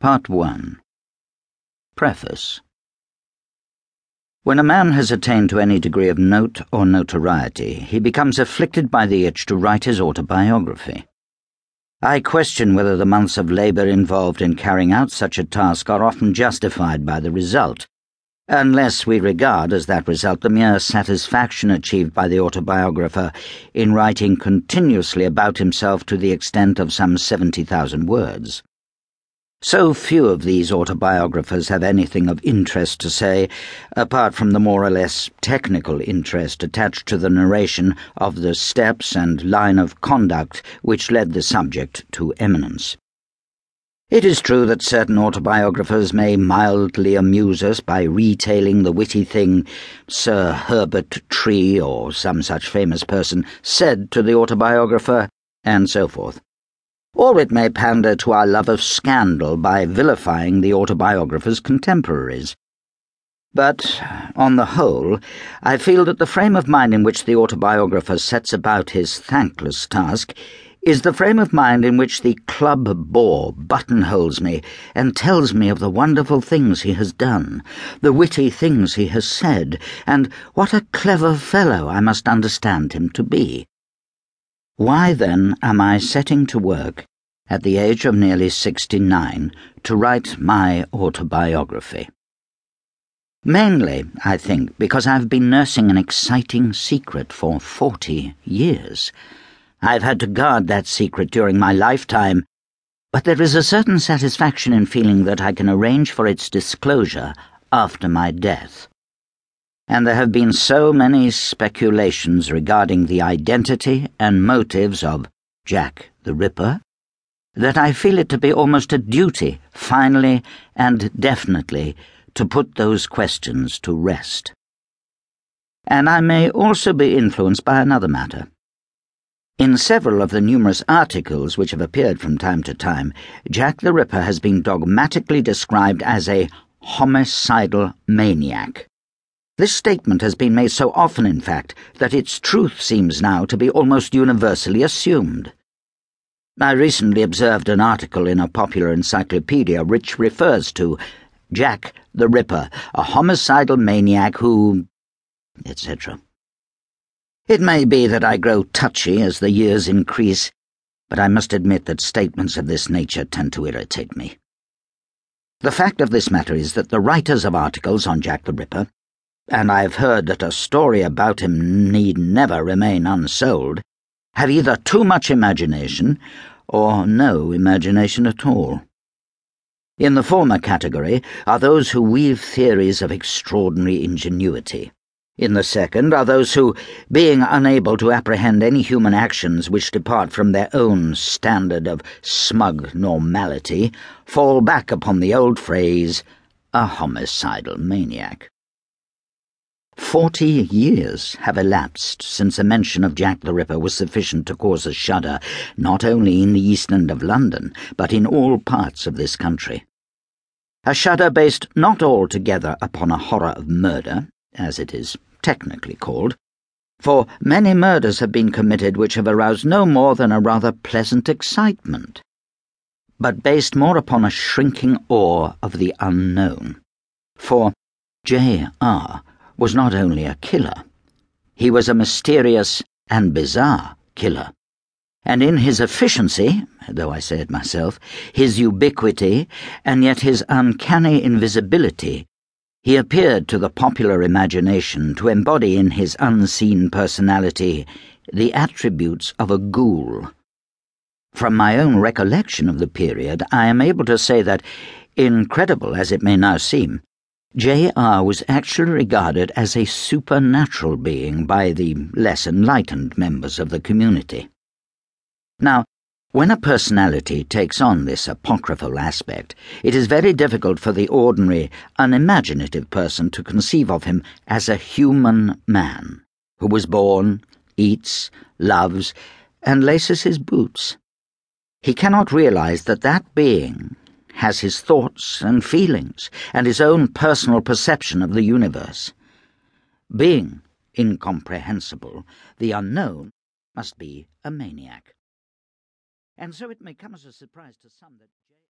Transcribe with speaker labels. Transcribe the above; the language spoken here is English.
Speaker 1: Part 1 Preface When a man has attained to any degree of note or notoriety, he becomes afflicted by the itch to write his autobiography. I question whether the months of labour involved in carrying out such a task are often justified by the result, unless we regard as that result the mere satisfaction achieved by the autobiographer in writing continuously about himself to the extent of some 70,000 words. So few of these autobiographers have anything of interest to say, apart from the more or less technical interest attached to the narration of the steps and line of conduct which led the subject to eminence. It is true that certain autobiographers may mildly amuse us by retailing the witty thing Sir Herbert Tree or some such famous person said to the autobiographer, and so forth or it may pander to our love of scandal by vilifying the autobiographer's contemporaries. But, on the whole, I feel that the frame of mind in which the autobiographer sets about his thankless task is the frame of mind in which the club bore buttonholes me and tells me of the wonderful things he has done, the witty things he has said, and what a clever fellow I must understand him to be. Why then am I setting to work, at the age of nearly sixty nine, to write my autobiography? Mainly, I think, because I've been nursing an exciting secret for forty years. I've had to guard that secret during my lifetime, but there is a certain satisfaction in feeling that I can arrange for its disclosure after my death and there have been so many speculations regarding the identity and motives of Jack the Ripper that I feel it to be almost a duty, finally and definitely, to put those questions to rest. And I may also be influenced by another matter. In several of the numerous articles which have appeared from time to time, Jack the Ripper has been dogmatically described as a homicidal maniac. This statement has been made so often, in fact, that its truth seems now to be almost universally assumed. I recently observed an article in a popular encyclopedia which refers to Jack the Ripper, a homicidal maniac who. etc. It may be that I grow touchy as the years increase, but I must admit that statements of this nature tend to irritate me. The fact of this matter is that the writers of articles on Jack the Ripper and I've heard that a story about him need never remain unsold, have either too much imagination or no imagination at all. In the former category are those who weave theories of extraordinary ingenuity. In the second are those who, being unable to apprehend any human actions which depart from their own standard of smug normality, fall back upon the old phrase, a homicidal maniac. Forty years have elapsed since a mention of Jack the Ripper was sufficient to cause a shudder, not only in the East End of London, but in all parts of this country. A shudder based not altogether upon a horror of murder, as it is technically called, for many murders have been committed which have aroused no more than a rather pleasant excitement, but based more upon a shrinking awe of the unknown. For J.R was not only a killer, he was a mysterious and bizarre killer. And in his efficiency, though I say it myself, his ubiquity, and yet his uncanny invisibility, he appeared to the popular imagination to embody in his unseen personality the attributes of a ghoul. From my own recollection of the period, I am able to say that, incredible as it may now seem, J.R. was actually regarded as a supernatural being by the less enlightened members of the community. Now, when a personality takes on this apocryphal aspect, it is very difficult for the ordinary, unimaginative person to conceive of him as a human man who was born, eats, loves, and laces his boots. He cannot realize that that being has his thoughts and feelings and his own personal perception of the universe. Being incomprehensible, the unknown must be a maniac. And so it may come as a surprise to some that.